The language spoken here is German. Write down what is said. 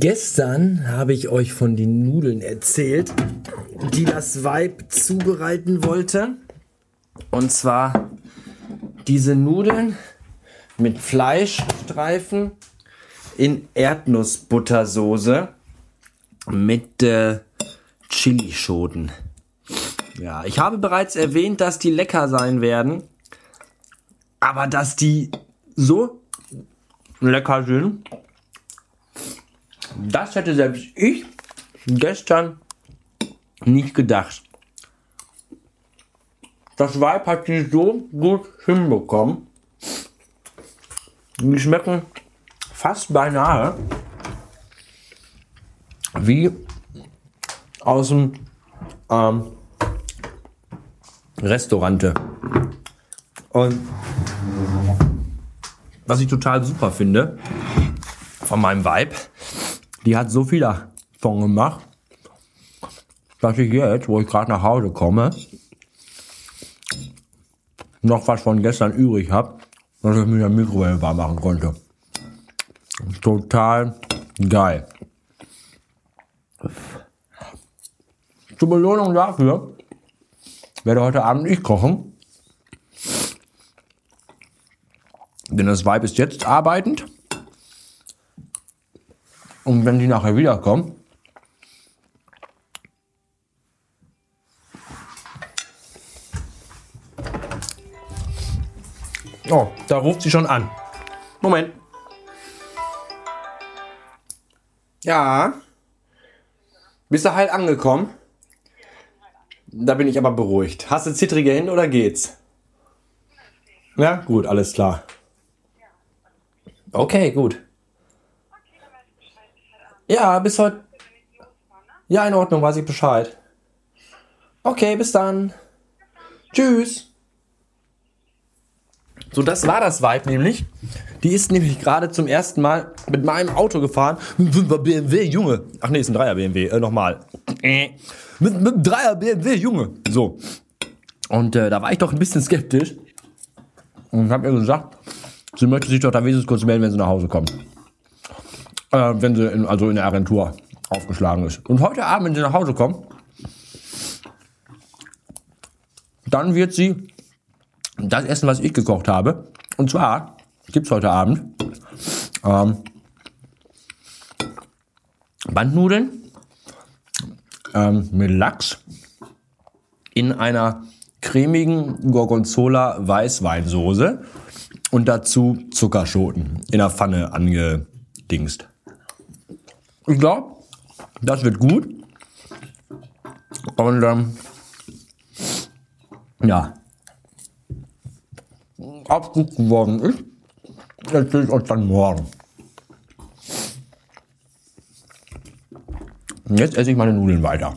Gestern habe ich euch von den Nudeln erzählt, die das Weib zubereiten wollte. Und zwar diese Nudeln mit Fleischstreifen in Erdnussbuttersoße mit äh, Chilischoten. Ja, ich habe bereits erwähnt, dass die lecker sein werden. Aber dass die so lecker sind, das hätte selbst ich gestern nicht gedacht. Das Weib hat die so gut hinbekommen. Die schmecken fast beinahe wie aus dem ähm, Restaurante. Und was ich total super finde von meinem Vibe, die hat so viel davon gemacht, dass ich jetzt, wo ich gerade nach Hause komme, noch was von gestern übrig habe, was ich mit der Mikrowelle warm machen konnte. Total geil. Zur Belohnung dafür werde heute Abend ich kochen. Denn das Weib ist jetzt arbeitend. Und wenn die nachher wiederkommen, Oh, da ruft sie schon an. Moment. Ja. Bist du heil angekommen? Da bin ich aber beruhigt. Hast du zittrige Hände oder geht's? Ja, gut, alles klar. Okay, gut. Ja, bis heute. Ja, in Ordnung, weiß ich Bescheid. Okay, bis dann. Tschüss. So, das war das Vibe nämlich. Die ist nämlich gerade zum ersten Mal mit meinem Auto gefahren. BMW, Junge. Ach nee, ist ein Dreier BMW. Äh, nochmal. Äh. Mit, mit einem Dreier BMW, Junge. So. Und äh, da war ich doch ein bisschen skeptisch. Und hab ihr gesagt, sie möchte sich doch da wenigstens kurz melden, wenn sie nach Hause kommt. Äh, wenn sie in, also in der Agentur aufgeschlagen ist. Und heute Abend, wenn sie nach Hause kommt, dann wird sie das Essen, was ich gekocht habe. Und zwar gibt es heute Abend ähm, Bandnudeln ähm, mit Lachs in einer cremigen Gorgonzola Weißweinsoße und dazu Zuckerschoten in der Pfanne angedingst. Ich glaube, das wird gut. Und ähm, ja, ob gut geworden ist, erzähle ich euch dann morgen. Jetzt esse ich meine Nudeln weiter.